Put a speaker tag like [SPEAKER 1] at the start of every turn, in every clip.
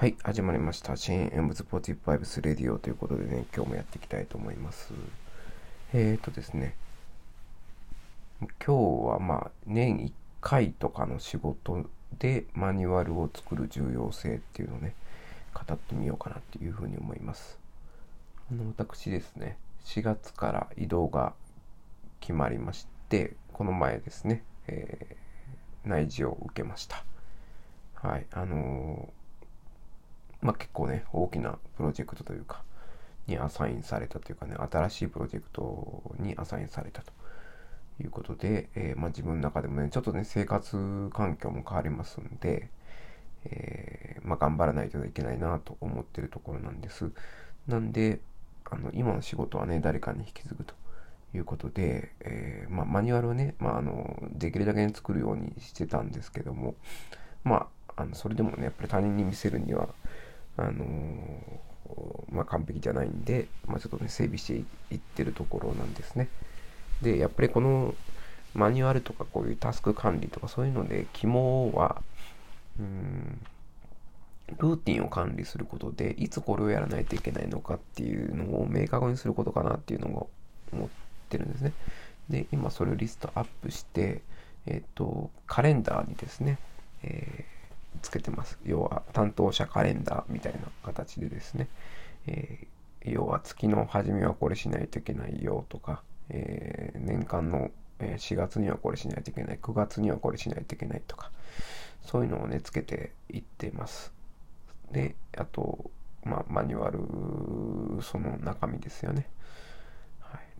[SPEAKER 1] はい、始まりました。チェーンエムズポティバイブスレディオということでね、今日もやっていきたいと思います。えーとですね、今日はまあ、年1回とかの仕事でマニュアルを作る重要性っていうのをね、語ってみようかなっていうふうに思います。あの、私ですね、4月から移動が決まりまして、この前ですね、えー内示を受けました。はい、あのーまあ、結構ね、大きなプロジェクトというか、にアサインされたというかね、新しいプロジェクトにアサインされたということで、えーまあ、自分の中でもね、ちょっとね、生活環境も変わりますんで、えーまあ、頑張らないといけないなと思ってるところなんです。なんで、あの、今の仕事はね、誰かに引き継ぐということで、えーまあ、マニュアルをね、まあ、あの、できるだけ、ね、作るようにしてたんですけども、まあ、あのそれでもね、やっぱり他人に見せるには、あのまあ、完璧じゃないんで、まあ、ちょっとね、整備していってるところなんですね。で、やっぱりこのマニュアルとかこういうタスク管理とかそういうので、肝は、うん、ルーティンを管理することで、いつこれをやらないといけないのかっていうのを明確にすることかなっていうのを思ってるんですね。で、今それをリストアップして、えっ、と、カレンダーにですね、えーつけてます。要は担当者カレンダーみたいな形でですね、えー要は月の初めはこれしないといけないよとか、えー年間の4月にはこれしないといけない、9月にはこれしないといけないとか、そういうのをね、つけていってます。で、あと、まあ、マニュアル、その中身ですよね。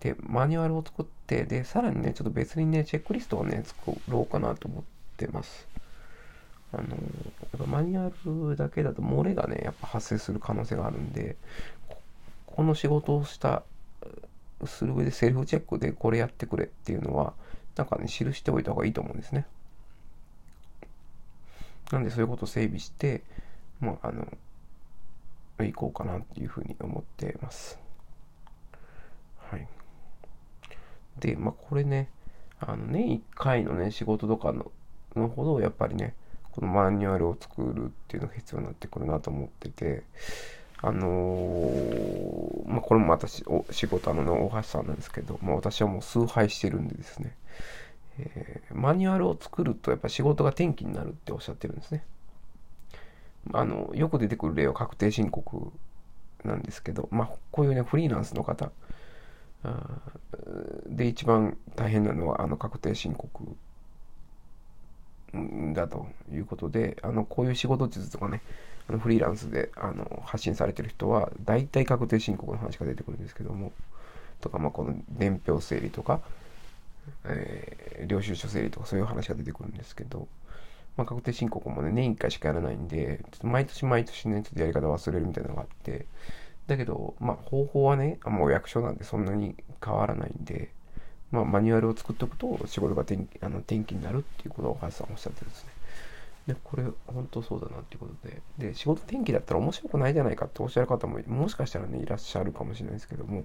[SPEAKER 1] で、マニュアルを作って、で、さらにね、ちょっと別にね、チェックリストをね、作ろうかなと思ってます。あの、マニュアルだけだと漏れがね、やっぱ発生する可能性があるんで、ここの仕事をした、する上でセルフチェックでこれやってくれっていうのは、なんかね、記しておいた方がいいと思うんですね。なんでそういうことを整備して、まあ、あの、行こうかなっていうふうに思ってます。はい。で、まあ、これね、あの、年1回のね、仕事とかの、のほど、やっぱりね、このマニュアルを作るっていうのが必要になってくるなと思ってて、あのーまあ、これも私、お仕事の、大橋さんなんですけど、まあ、私はもう崇拝してるんでですね、えーマニュアルを作るとやっぱ仕事が転機になるっておっしゃってるんですね。あの、よく出てくる例は確定申告なんですけど、まあ、こういうね、フリーランスの方で一番大変なのは、あの、確定申告だということで、あの、こういう仕事術とかね、あのフリーランスであの発信されてる人は、大体確定申告の話が出てくるんですけども、とか、まあ、この伝票整理とか、えー領収書整理とかそういう話が出てくるんですけど、まあ、確定申告もね、年1回しかやらないんで、ちょっと毎年毎年ね、ちょっとやり方忘れるみたいなのがあって、だけど、まあ、方法はね、もう役所なんでそんなに変わらないんで、まあ、マニュアルを作っておくと仕事が転あの転機になるっていうことを大橋さんおっしゃってるんですね。で、これ、本当そうだなっていうことで、で、仕事転機だったら面白くないじゃないかっておっしゃる方も、もしかしたらね、いらっしゃるかもしれないですけども、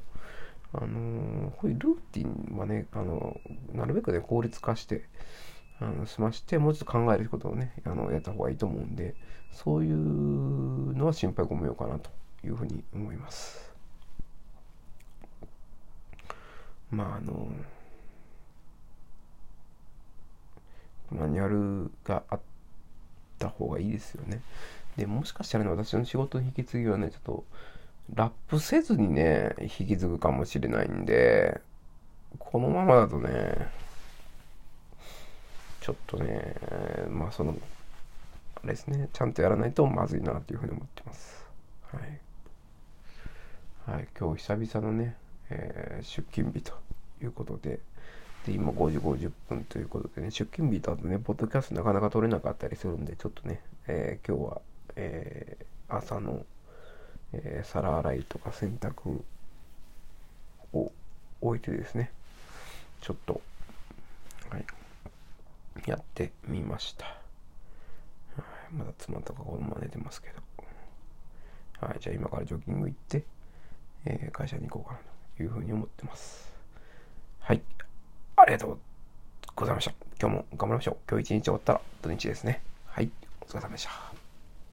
[SPEAKER 1] あのーこういうルーティンはね、あのなるべくね、効率化して、あの済まして、もうちょっと考えることをね、あのやった方がいいと思うんで、そういうのは心配ご無用かなというふうに思います。まあ、あのマニュアルがあった方がいいですよね。で、もしかしたらね、私の仕事の引き継ぎはね、ちょっと、ラップせずにね、引き継ぐかもしれないんで、このままだとね、ちょっとね、まあその、あれですね、ちゃんとやらないとまずいなというふうに思ってます。はい。はい、今日久々のね、えー出勤日ということで、で、今5時50分ということでね、出勤日だとね、ポッドキャストなかなか取れなかったりするんで、ちょっとね、えー今日は、えー朝の、えー皿洗いとか洗濯を置いてですね、ちょっと、はい、やってみました。まだ妻とか子供は寝てますけど。はい、じゃあ今からジョギング行って、えー会社に行こうかなというふうに思ってます。ありがとうございました。今日も頑張りましょう。今日一日終わったら土日ですね。はい、お疲れ様でした。